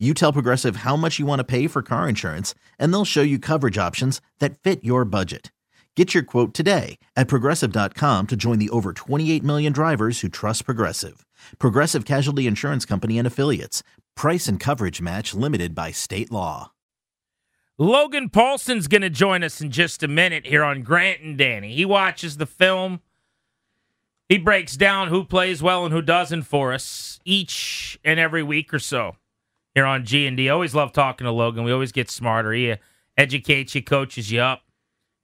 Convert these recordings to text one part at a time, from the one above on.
You tell Progressive how much you want to pay for car insurance, and they'll show you coverage options that fit your budget. Get your quote today at progressive.com to join the over 28 million drivers who trust Progressive. Progressive Casualty Insurance Company and Affiliates. Price and coverage match limited by state law. Logan Paulsen's going to join us in just a minute here on Grant and Danny. He watches the film. He breaks down who plays well and who doesn't for us each and every week or so here on G and D. Always love talking to Logan. We always get smarter. He educates you, coaches you up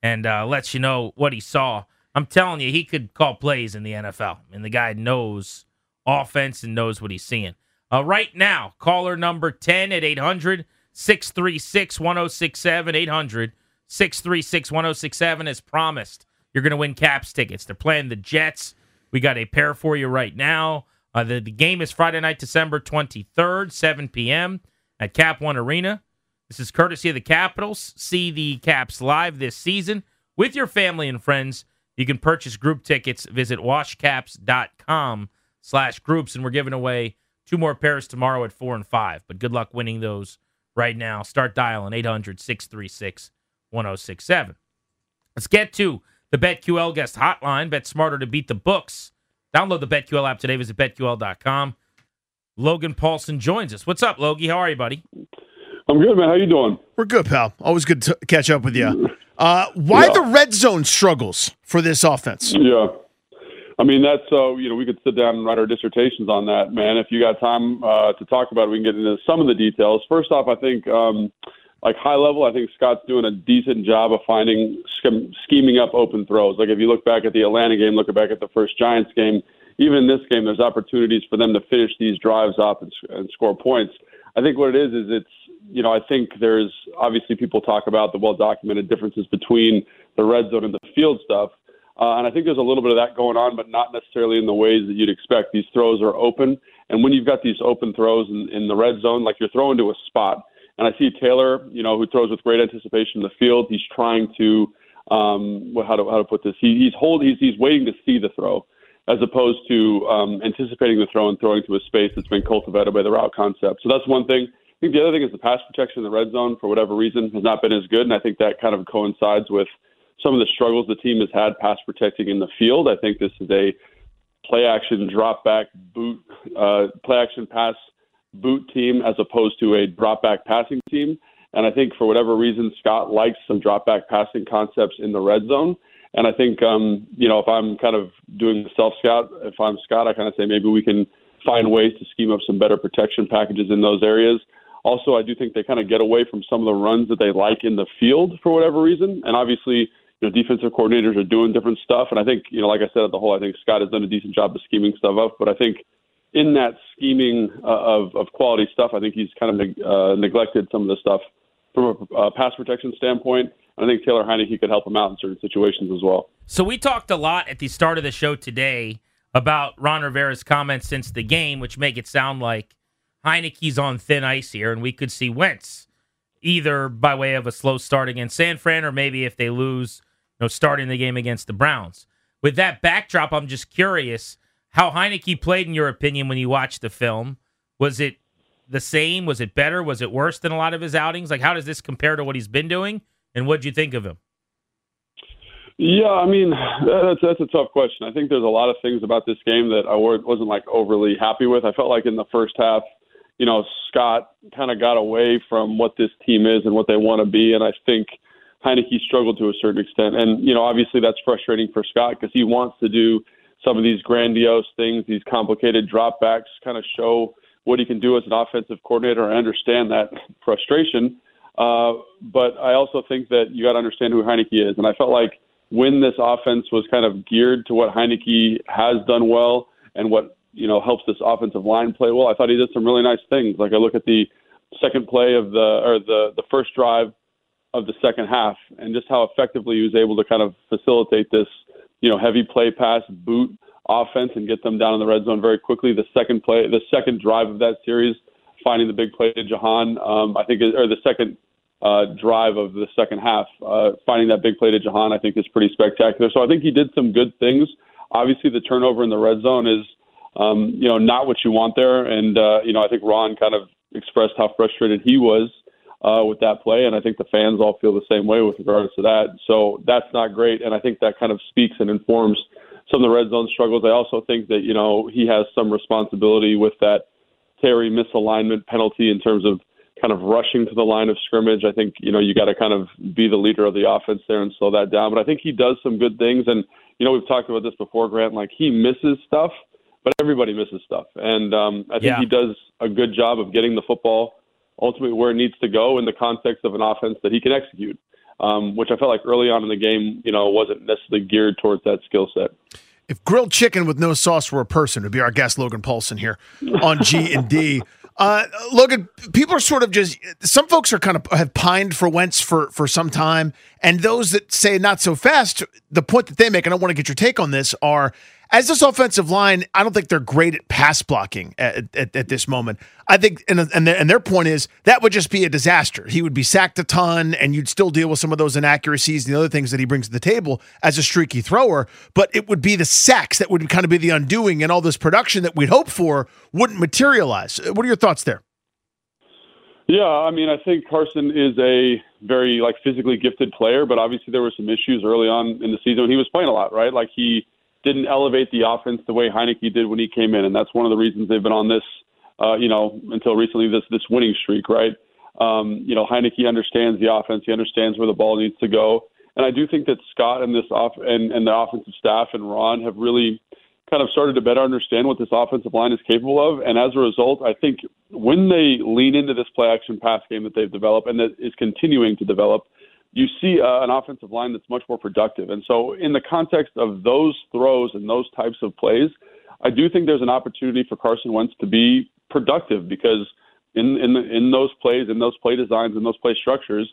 and uh, lets you know what he saw. I'm telling you, he could call plays in the NFL, and the guy knows offense and knows what he's seeing. Uh, right now, caller number 10 at 800 636 1067. 800 636 1067. As promised, you're going to win Caps tickets. They're playing the Jets. We got a pair for you right now. Uh, the, the game is Friday night, December 23rd, 7 p.m. at Cap One Arena. This is courtesy of the Capitals. See the Caps live this season with your family and friends. You can purchase group tickets. Visit washcaps.com slash groups. And we're giving away two more pairs tomorrow at 4 and 5. But good luck winning those right now. Start dialing 800 636 1067. Let's get to the BetQL guest hotline. Bet smarter to beat the books. Download the BetQL app today. Visit betql.com. Logan Paulsen joins us. What's up, Logie? How are you, buddy? I'm good, man. How you doing? We're good, pal. Always good to catch up with you. Uh, why Yeah. the red zone struggles for this offense? Yeah. I mean, that's so, you know, we could sit down and write our dissertations on that, man. If you got time uh, to talk about it, we can get into some of the details. First off, I think, um, like high level, I think Scott's doing a decent job of finding, scheming up open throws. Like if you look back at the Atlanta game, look back at the first Giants game, even in this game, there's opportunities for them to finish these drives up and, and score points. I think what it is is it's you know I think there's obviously people talk about the well documented differences between the red zone and the field stuff, uh, and I think there's a little bit of that going on, but not necessarily in the ways that you'd expect. These throws are open, and when you've got these open throws in, in the red zone, like you're throwing to a spot, and I see Taylor, you know, who throws with great anticipation in the field. He's trying to um, how to how to put this? He, he's hold he's he's waiting to see the throw as opposed to um, anticipating the throw and throwing to a space that's been cultivated by the route concept. So that's one thing. I think the other thing is the pass protection in the red zone, for whatever reason, has not been as good, and I think that kind of coincides with some of the struggles the team has had pass protecting in the field. I think this is a play action drop back boot, uh, play action pass boot team as opposed to a drop back passing team. And I think for whatever reason, Scott likes some drop back passing concepts in the red zone. And I think, um, you know, if I'm kind of doing the self scout, if I'm Scott, I kind of say maybe we can find ways to scheme up some better protection packages in those areas. Also, I do think they kind of get away from some of the runs that they like in the field for whatever reason. And obviously, you know, defensive coordinators are doing different stuff. And I think, you know, like I said at the whole, I think Scott has done a decent job of scheming stuff up. But I think in that scheming uh, of, of quality stuff, I think he's kind of neg- uh, neglected some of the stuff from a uh, pass protection standpoint. I think Taylor Heinicke could help him out in certain situations as well. So we talked a lot at the start of the show today about Ron Rivera's comments since the game, which make it sound like Heinicke's on thin ice here, and we could see Wentz either by way of a slow start against San Fran, or maybe if they lose, you know, starting the game against the Browns. With that backdrop, I'm just curious how Heinicke played in your opinion when you watched the film. Was it the same? Was it better? Was it worse than a lot of his outings? Like, how does this compare to what he's been doing? And what do you think of him? Yeah, I mean that's that's a tough question. I think there's a lot of things about this game that I wasn't like overly happy with. I felt like in the first half, you know, Scott kind of got away from what this team is and what they want to be, and I think Heinicke struggled to a certain extent. And you know, obviously that's frustrating for Scott because he wants to do some of these grandiose things, these complicated dropbacks, kind of show what he can do as an offensive coordinator. I understand that frustration, uh, but I also think that you got to understand who Heinicke is, and I felt like when this offense was kind of geared to what Heinicke has done well and what you know helps this offensive line play well. I thought he did some really nice things. Like I look at the second play of the or the the first drive of the second half, and just how effectively he was able to kind of facilitate this, you know, heavy play pass boot offense and get them down in the red zone very quickly. The second play, the second drive of that series, finding the big play to Jahan, um, I think, or the second uh, drive of the second half, uh, finding that big play to Jahan, I think is pretty spectacular. So I think he did some good things. Obviously, the turnover in the red zone is, um, you know, not what you want there. And uh, you know, I think Ron kind of expressed how frustrated he was uh, with that play, and I think the fans all feel the same way with regards to that. So that's not great, and I think that kind of speaks and informs some of the red zone struggles. I also think that you know he has some responsibility with that Terry misalignment penalty in terms of kind of rushing to the line of scrimmage. I think you know you got to kind of be the leader of the offense there and slow that down. But I think he does some good things, and you know we've talked about this before, Grant. Like he misses stuff, but everybody misses stuff, and um, I think yeah. he does a good job of getting the football ultimately where it needs to go in the context of an offense that he can execute um, which I felt like early on in the game, you know, wasn't necessarily geared towards that skill set. If grilled chicken with no sauce were a person, would be our guest Logan Paulsen here on G and D. Uh, Logan, people are sort of just some folks are kind of have pined for Wentz for for some time, and those that say not so fast. The point that they make, and I want to get your take on this, are as this offensive line, I don't think they're great at pass blocking at, at, at this moment. I think, and, and, and their point is that would just be a disaster. He would be sacked a ton, and you'd still deal with some of those inaccuracies and the other things that he brings to the table as a streaky thrower. But it would be the sacks that would kind of be the undoing, and all this production that we'd hope for wouldn't materialize. What are your thoughts there? Yeah, I mean, I think Carson is a very like physically gifted player, but obviously there were some issues early on in the season when he was playing a lot, right? Like he didn't elevate the offense the way Heinicke did when he came in, and that's one of the reasons they've been on this, uh, you know, until recently this this winning streak, right? Um, you know, Heinicke understands the offense, he understands where the ball needs to go, and I do think that Scott and this off and and the offensive staff and Ron have really kind of started to better understand what this offensive line is capable of, and as a result, I think when they lean into this play action pass game that they've developed and that is continuing to develop you see uh, an offensive line that's much more productive. And so, in the context of those throws and those types of plays, I do think there's an opportunity for Carson Wentz to be productive because in in in those plays, in those play designs, in those play structures,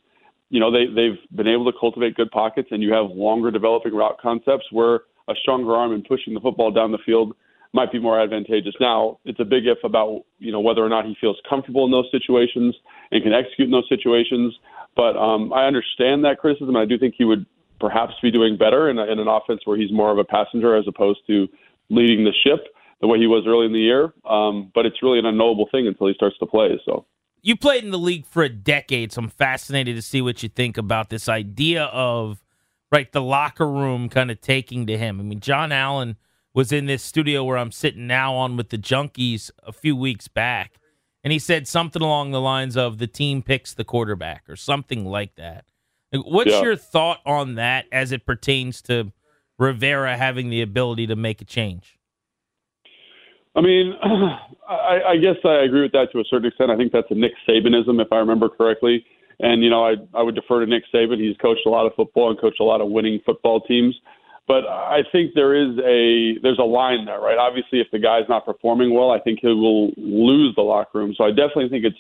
you know they they've been able to cultivate good pockets, and you have longer developing route concepts where a stronger arm and pushing the football down the field might be more advantageous. Now, it's a big if about you know whether or not he feels comfortable in those situations and can execute in those situations. But um, I understand that criticism. I do think he would perhaps be doing better in, a, in an offense where he's more of a passenger as opposed to leading the ship the way he was early in the year. Um, but it's really an unknowable thing until he starts to play. So you played in the league for a decade, so I'm fascinated to see what you think about this idea of right the locker room kind of taking to him. I mean, John Allen was in this studio where I'm sitting now on with the Junkies a few weeks back, and he said something along the lines of the team picks the quarterback or something like that. What's yeah. your thought on that as it pertains to Rivera having the ability to make a change? I mean, I, I guess I agree with that to a certain extent. I think that's a Nick Sabanism, if I remember correctly. And you know, I I would defer to Nick Saban. He's coached a lot of football and coached a lot of winning football teams. But I think there is a there's a line there, right? Obviously, if the guy's not performing well, I think he will lose the locker room. So I definitely think it's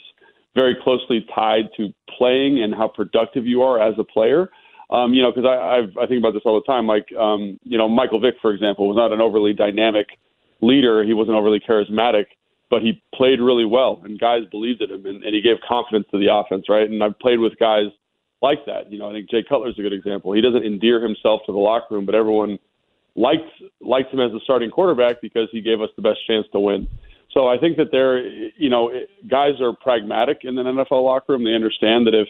very closely tied to playing and how productive you are as a player. Um, you know, because I I've, I think about this all the time. Like, um, you know, Michael Vick, for example, was not an overly dynamic leader. He wasn't overly charismatic, but he played really well, and guys believed in him, and, and he gave confidence to the offense, right? And I've played with guys like that. You know, I think Jay Cutler's a good example. He doesn't endear himself to the locker room, but everyone likes likes him as a starting quarterback because he gave us the best chance to win. So I think that they're, you know, guys are pragmatic in an NFL locker room. They understand that if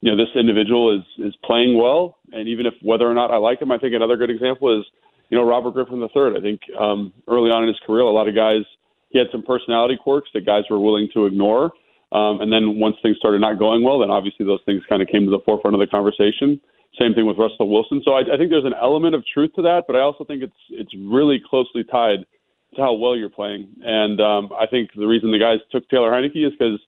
you know this individual is is playing well, and even if whether or not I like him, I think another good example is, you know, Robert Griffin III. I think um, early on in his career, a lot of guys he had some personality quirks that guys were willing to ignore. Um, and then once things started not going well, then obviously those things kind of came to the forefront of the conversation. Same thing with Russell Wilson. So I, I think there's an element of truth to that, but I also think it's it's really closely tied to how well you're playing. And um, I think the reason the guys took Taylor Heinicke is because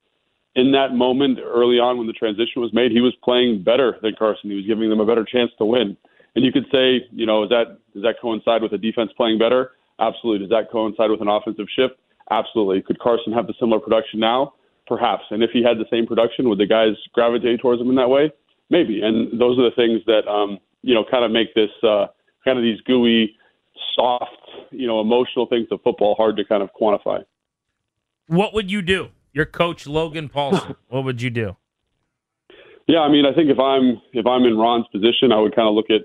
in that moment early on when the transition was made, he was playing better than Carson. He was giving them a better chance to win. And you could say, you know, is that does that coincide with the defense playing better? Absolutely. Does that coincide with an offensive shift? Absolutely. Could Carson have the similar production now? Perhaps. And if he had the same production, would the guys gravitate towards him in that way? Maybe. And those are the things that um, you know kind of make this uh, kind of these gooey, soft, you know, emotional things of football hard to kind of quantify. What would you do? Your coach Logan Paulsen. what would you do? Yeah, I mean, I think if I'm if I'm in Ron's position, I would kind of look at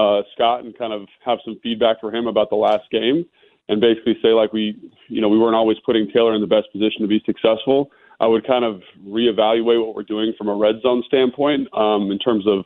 uh, Scott and kind of have some feedback for him about the last game, and basically say like we, you know, we weren't always putting Taylor in the best position to be successful. I would kind of reevaluate what we're doing from a red zone standpoint um, in terms of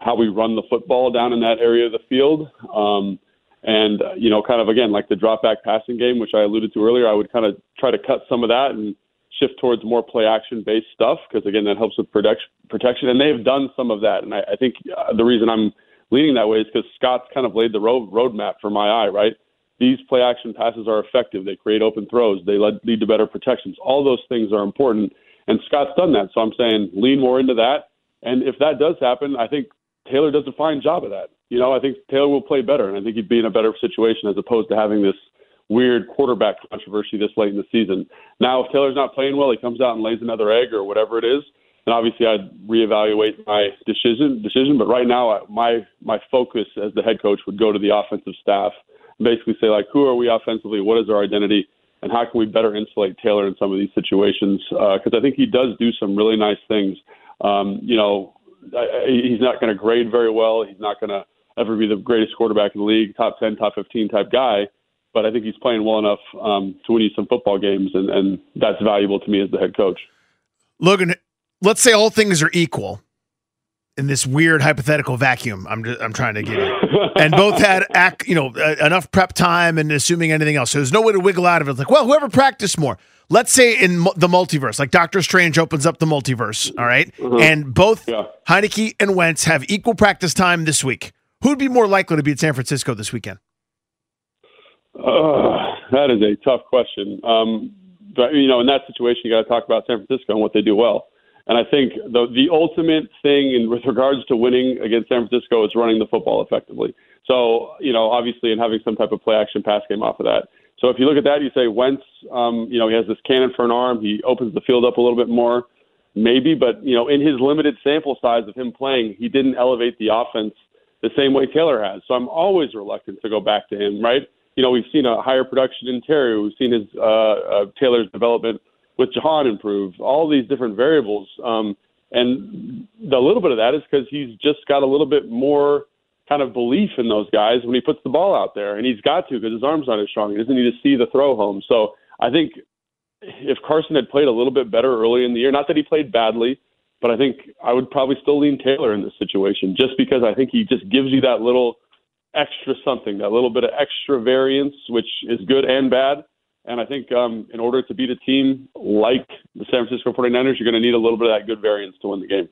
how we run the football down in that area of the field. Um, and, uh, you know, kind of again, like the drop back passing game, which I alluded to earlier, I would kind of try to cut some of that and shift towards more play action based stuff because, again, that helps with protection. And they have done some of that. And I, I think uh, the reason I'm leaning that way is because Scott's kind of laid the road roadmap for my eye, right? These play action passes are effective. They create open throws. They lead, lead to better protections. All those things are important. And Scott's done that. So I'm saying lean more into that. And if that does happen, I think Taylor does a fine job of that. You know, I think Taylor will play better, and I think he'd be in a better situation as opposed to having this weird quarterback controversy this late in the season. Now, if Taylor's not playing well, he comes out and lays another egg or whatever it is, then obviously I'd reevaluate my decision. Decision, but right now, my my focus as the head coach would go to the offensive staff, and basically say like, who are we offensively? What is our identity? And how can we better insulate Taylor in some of these situations? Because uh, I think he does do some really nice things. Um, you know, he's not going to grade very well. He's not going to ever be the greatest quarterback in the league, top 10, top 15 type guy. But I think he's playing well enough um, to win you some football games, and, and that's valuable to me as the head coach. Logan, let's say all things are equal in this weird hypothetical vacuum I'm just, I'm trying to get in. and both had act, you know enough prep time and assuming anything else. So there's no way to wiggle out of it. It's like, well, whoever practiced more. Let's say in the multiverse, like Doctor Strange opens up the multiverse, all right? mm-hmm. And both yeah. Heinicke and Wentz have equal practice time this week. Who'd be more likely to be at San Francisco this weekend? Uh, that is a tough question. Um, but you know, in that situation, you got to talk about San Francisco and what they do well. And I think the the ultimate thing in with regards to winning against San Francisco is running the football effectively. So you know, obviously, and having some type of play action pass game off of that. So if you look at that, you say Wentz, um, you know, he has this cannon for an arm. He opens the field up a little bit more, maybe. But you know, in his limited sample size of him playing, he didn't elevate the offense the same way Taylor has. So I'm always reluctant to go back to him, right? You know, we've seen a higher production in Terry. We've seen his uh, uh, Taylor's development with Jahan improve. All these different variables, um, and the little bit of that is because he's just got a little bit more kind of belief in those guys when he puts the ball out there, and he's got to because his arm's not as strong. He doesn't need to see the throw home. So I think if Carson had played a little bit better early in the year, not that he played badly, but I think I would probably still lean Taylor in this situation just because I think he just gives you that little extra something, that little bit of extra variance, which is good and bad. And I think um, in order to beat a team like the San Francisco 49ers, you're going to need a little bit of that good variance to win the game.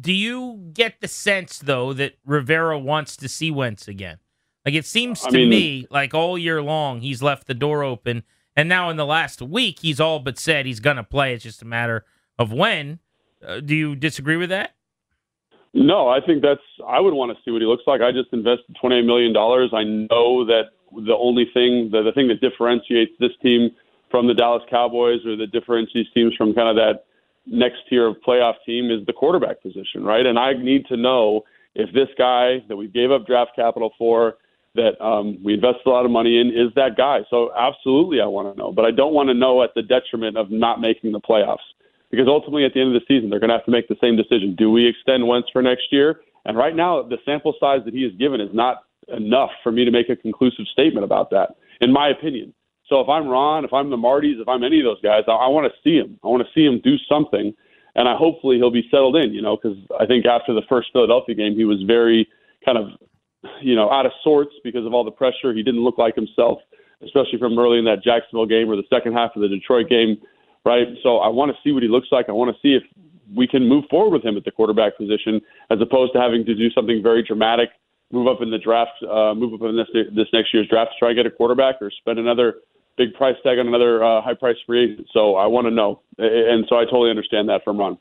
Do you get the sense, though, that Rivera wants to see Wentz again? Like it seems to I mean, me like all year long he's left the door open. And now in the last week, he's all but said he's going to play. It's just a matter of when. Uh, do you disagree with that? No, I think that's. I would want to see what he looks like. I just invested twenty eight million dollars. I know that the only thing, the, the thing that differentiates this team from the Dallas Cowboys or that differentiates teams from kind of that next tier of playoff team is the quarterback position, right? And I need to know if this guy that we gave up draft capital for, that um, we invested a lot of money in, is that guy. So absolutely, I want to know, but I don't want to know at the detriment of not making the playoffs because ultimately at the end of the season they're going to have to make the same decision. Do we extend Wentz for next year? And right now the sample size that he has given is not enough for me to make a conclusive statement about that, in my opinion. So if I'm Ron, if I'm the Martys, if I'm any of those guys, I, I want to see him. I want to see him do something, and I hopefully he'll be settled in. You know, because I think after the first Philadelphia game, he was very kind of, you know, out of sorts because of all the pressure. He didn't look like himself, especially from early in that Jacksonville game or the second half of the Detroit game right? So I want to see what he looks like. I want to see if we can move forward with him at the quarterback position, as opposed to having to do something very dramatic, move up in the draft, uh, move up in this this next year's draft to try and get a quarterback, or spend another big price tag on another uh, high price free agent. So I want to know, and so I totally understand that from Ron.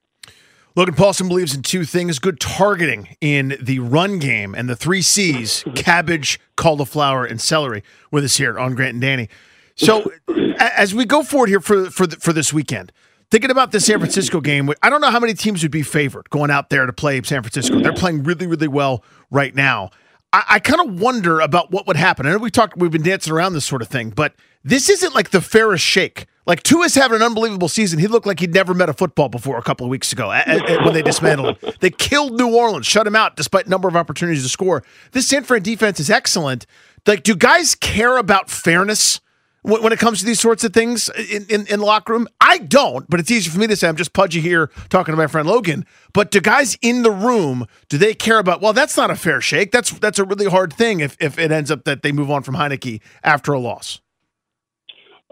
Logan Paulsen believes in two things good targeting in the run game and the three C's cabbage, cauliflower, and celery with us here on Grant and Danny. So as we go forward here for for for this weekend, thinking about the San Francisco game, I don't know how many teams would be favored going out there to play San Francisco. They're playing really, really well right now. I, I kind of wonder about what would happen. I know we talked, we've been dancing around this sort of thing, but this isn't like the fairest shake. Like Tua's having an unbelievable season. He looked like he'd never met a football before a couple of weeks ago when they dismantled him. They killed New Orleans, shut him out despite number of opportunities to score. This San Fran defense is excellent. Like, do guys care about fairness? When it comes to these sorts of things in, in, in, locker room? I don't, but it's easy for me to say I'm just pudgy here talking to my friend Logan. But do guys in the room, do they care about, well, that's not a fair shake. That's that's a really hard thing if, if it ends up that they move on from Heinicke after a loss.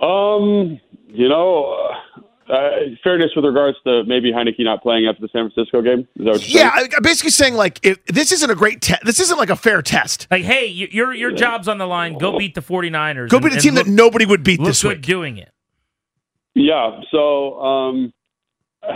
Um, you know, uh, fairness with regards to maybe Heinicke not playing after the San Francisco game. yeah, saying? I'm basically saying like if this isn't a great test. This isn't like a fair test. Like, hey, your your yeah. job's on the line. Go beat the 49ers. Go beat a team look, that nobody would beat this week. Doing it. Yeah. So, um,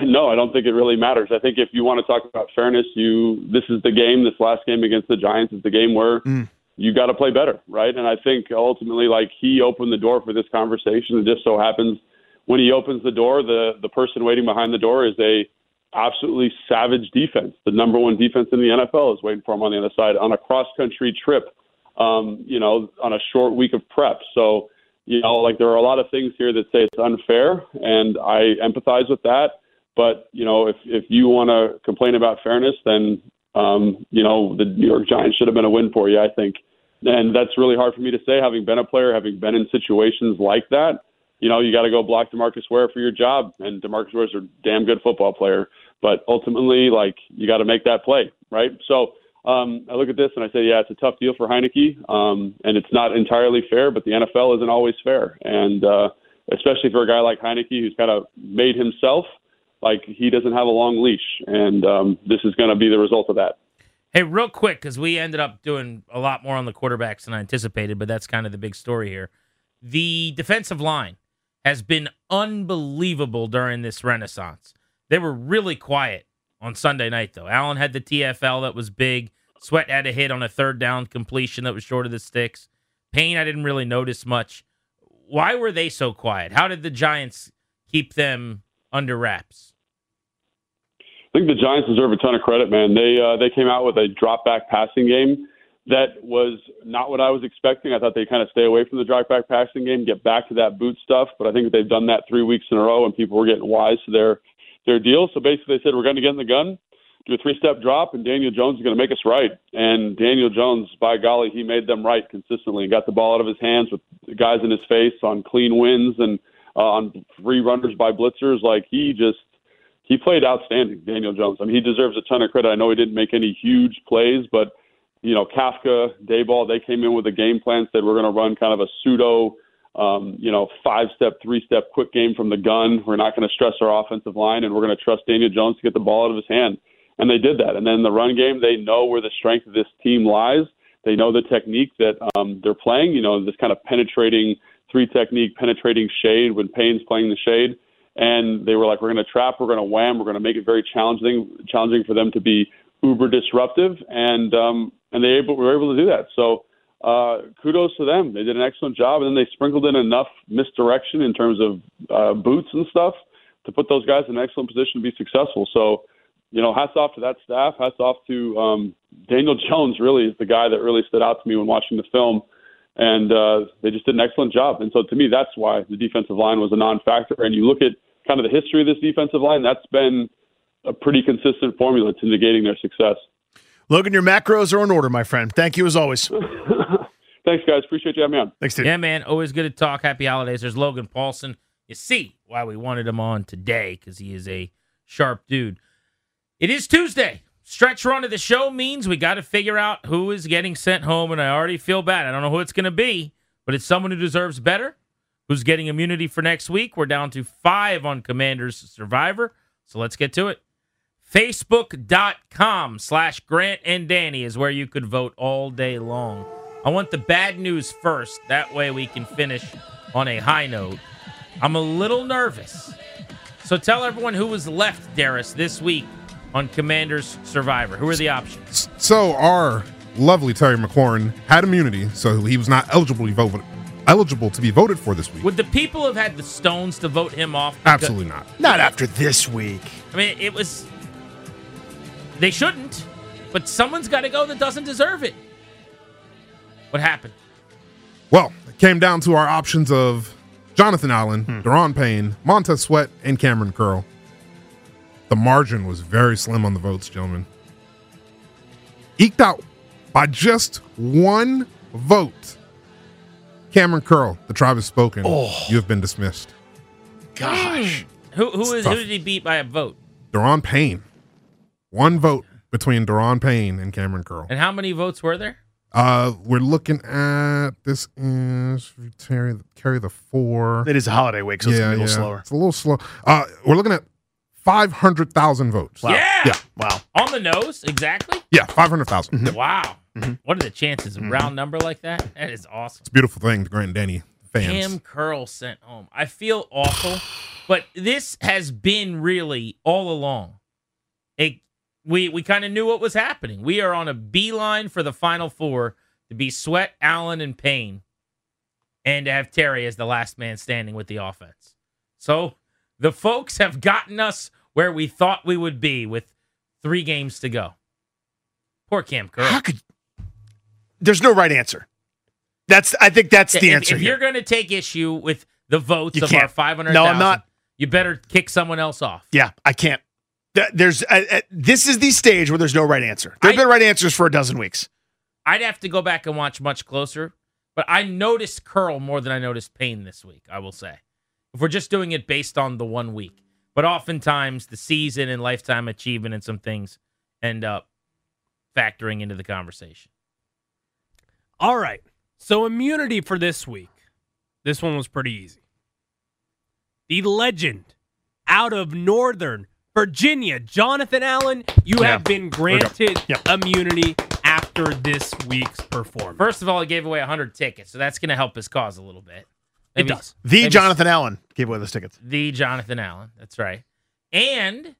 no, I don't think it really matters. I think if you want to talk about fairness, you this is the game. This last game against the Giants is the game where. Mm. You got to play better, right? And I think ultimately, like he opened the door for this conversation. It just so happens when he opens the door, the the person waiting behind the door is a absolutely savage defense. The number one defense in the NFL is waiting for him on the other side on a cross country trip. Um, you know, on a short week of prep. So, you know, like there are a lot of things here that say it's unfair, and I empathize with that. But you know, if if you want to complain about fairness, then um, you know the New York Giants should have been a win for you. I think, and that's really hard for me to say, having been a player, having been in situations like that you know, you got to go block Demarcus Ware for your job, and Demarcus Ware's a damn good football player. But ultimately, like you got to make that play, right? So um, I look at this and I say, yeah, it's a tough deal for Heinicke, um, and it's not entirely fair. But the NFL isn't always fair, and uh, especially for a guy like Heinicke who's kind of made himself like he doesn't have a long leash, and um, this is going to be the result of that. Hey, real quick, because we ended up doing a lot more on the quarterbacks than I anticipated, but that's kind of the big story here. The defensive line has been unbelievable during this renaissance. They were really quiet on Sunday night, though. Allen had the TFL that was big. Sweat had a hit on a third down completion that was short of the sticks. Payne, I didn't really notice much. Why were they so quiet? How did the Giants keep them under wraps? I think the Giants deserve a ton of credit, man. They uh, they came out with a drop back passing game that was not what I was expecting. I thought they'd kind of stay away from the drop back passing game, get back to that boot stuff. But I think they've done that three weeks in a row, and people were getting wise to their their deal. So basically, they said we're going to get in the gun, do a three step drop, and Daniel Jones is going to make us right. And Daniel Jones, by golly, he made them right consistently. He got the ball out of his hands with guys in his face on clean wins and uh, on free runners by blitzers. Like he just he played outstanding, Daniel Jones. I mean, he deserves a ton of credit. I know he didn't make any huge plays, but you know, Kafka, Daboll, they came in with a game plan, said we're going to run kind of a pseudo, um, you know, five step, three step quick game from the gun. We're not going to stress our offensive line, and we're going to trust Daniel Jones to get the ball out of his hand. And they did that. And then the run game, they know where the strength of this team lies. They know the technique that um, they're playing, you know, this kind of penetrating three technique, penetrating shade when Payne's playing the shade. And they were like, we're going to trap, we're going to wham, we're going to make it very challenging, challenging for them to be uber disruptive. And um, and they able, were able to do that. So uh, kudos to them. They did an excellent job, and then they sprinkled in enough misdirection in terms of uh, boots and stuff to put those guys in an excellent position to be successful. So, you know, hats off to that staff. Hats off to um, Daniel Jones. Really is the guy that really stood out to me when watching the film, and uh, they just did an excellent job. And so, to me, that's why the defensive line was a non-factor. And you look at kind of the history of this defensive line. That's been a pretty consistent formula to negating their success. Logan, your macros are in order, my friend. Thank you as always. Thanks, guys. Appreciate you having me on. Thanks, dude. Yeah, man. Always good to talk. Happy holidays. There's Logan Paulsen. You see why we wanted him on today because he is a sharp dude. It is Tuesday. Stretch run of the show means we got to figure out who is getting sent home, and I already feel bad. I don't know who it's going to be, but it's someone who deserves better, who's getting immunity for next week. We're down to five on Commanders Survivor, so let's get to it. Facebook.com slash Grant and Danny is where you could vote all day long. I want the bad news first. That way we can finish on a high note. I'm a little nervous. So tell everyone who was left, Darius, this week on Commanders Survivor. Who are the options? So our lovely Terry McLaurin had immunity, so he was not eligible to vote eligible to be voted for this week. Would the people have had the stones to vote him off? Absolutely not. Not after this week. I mean, it was. They shouldn't, but someone's got to go that doesn't deserve it. What happened? Well, it came down to our options of Jonathan Allen, hmm. Daron Payne, Montez Sweat, and Kamren Curl. The margin was very slim on the votes, gentlemen. Eked out by just one vote. Kamren Curl, the tribe has spoken. Oh. You have been dismissed. Gosh. Who who, is, who did he beat by a vote? Daron Payne. One vote between Daron Payne and Kamren Curl. And how many votes were there? Uh, we're looking at this is carry carry the four. It is a holiday week, so yeah, it's a little yeah. slower. It's a little slow. Uh, we're looking at five hundred thousand votes. Wow. Yeah, yeah, wow, on the nose, exactly. Yeah, five hundred thousand. Mm-hmm. Wow, mm-hmm. what are the chances? A mm-hmm. round number like that? That is awesome. It's a beautiful thing, Grant and Danny fans. Kam Curl sent home. I feel awful, but this has been really all along. It we we kind of knew what was happening. We are on a beeline for the final four to be Sweat, Allen, and Payne, and to have Terry as the last man standing with the offense. So the folks have gotten us where we thought we would be with three games to go. Poor Kam Curl. How could there's no right answer. That's I think that's the if, answer. If, you're going to take issue with the votes you of can't. our 500, no, I'm not. You better kick someone else off. Yeah, I can't there's uh, uh, this is the stage where there's no right answer. There've been right answers for a dozen weeks. I'd have to go back and watch much closer, but I noticed Curl more than I noticed Payne this week. I will say, if we're just doing it based on the one week, but oftentimes the season and lifetime achievement and some things end up factoring into the conversation. All right, so immunity for this week. This one was pretty easy. The legend out of Northern Virginia, Jonathan Allen, you yeah. have been granted yep. immunity after this week's performance. First of all, he gave away 100 tickets, so that's going to help his cause a little bit. Maybe, it does. The Jonathan Allen gave away those tickets. The Jonathan Allen, that's right. And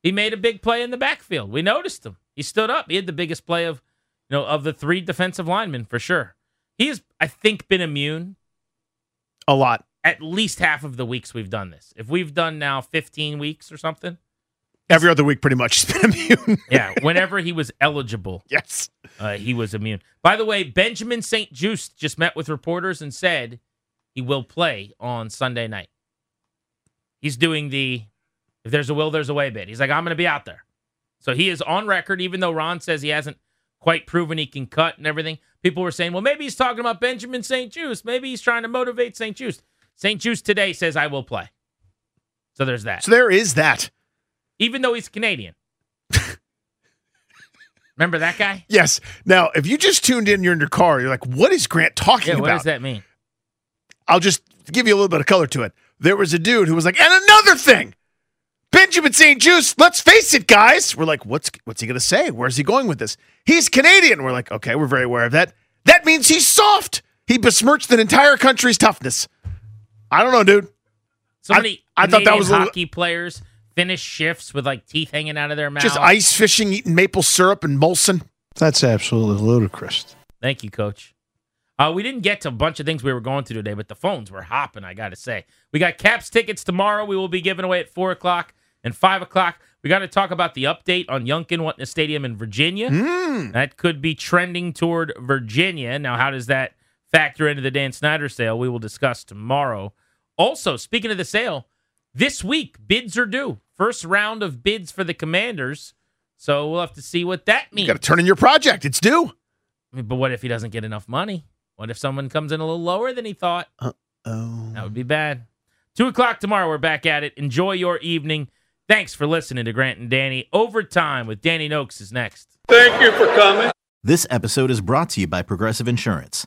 he made a big play in the backfield. We noticed him. He stood up. He had the biggest play of, you know, of the three defensive linemen for sure. He has, I think, been immune a lot at least half of the weeks we've done this. If we've done now 15 weeks or something, every other week pretty much he's been immune. yeah, whenever he was eligible, yes, uh, he was immune. By the way, Benjamin St-Juste just met with reporters and said he will play on Sunday night. He's doing the if there's a will, there's a way bit. He's like, I'm going to be out there. So he is on record, even though Ron says he hasn't quite proven he can cut and everything. People were saying, well, maybe he's talking about Benjamin St-Juste. Maybe he's trying to motivate St-Juste. St-Juste today says I will play. So there's that. So there is that. Even though he's Canadian. Remember that guy? Yes. Now, if you just tuned in, you're in your car, you're like, what is Grant talking yeah, about? What does that mean? I'll just give you a little bit of color to it. There was a dude who was like, and another thing. Benjamin St-Juste, let's face it, guys. We're like, what's what's he gonna say? Where's he going with this? He's Canadian. We're like, okay, we're very aware of that. That means he's soft. He besmirched an entire country's toughness. I don't know, dude. So many I, I thought that was hockey little, players finish shifts with like teeth hanging out of their mouth. Just ice fishing, eating maple syrup and Molson. That's absolutely ludicrous. Thank you, Coach. Uh, we didn't get to a bunch of things we were going to today, but the phones were hopping. I got to say, we got Caps tickets tomorrow. We will be giving away at four o'clock and five o'clock. We got to talk about the update on Youngkin wanting a stadium in Virginia. Mm. That could be trending toward Virginia. Now, how does that factor into the Dan Snyder sale? We will discuss tomorrow. Also, speaking of the sale, this week bids are due. First round of bids for the Commanders. So we'll have to see what that means. You got to turn in your project. It's due. But what if he doesn't get enough money? What if someone comes in a little lower than he thought? oh. That would be bad. Two o'clock tomorrow. We're back at it. Enjoy your evening. Thanks for listening to Grant and Danny. Overtime with Danny Noakes is next. Thank you for coming. This episode is brought to you by Progressive Insurance.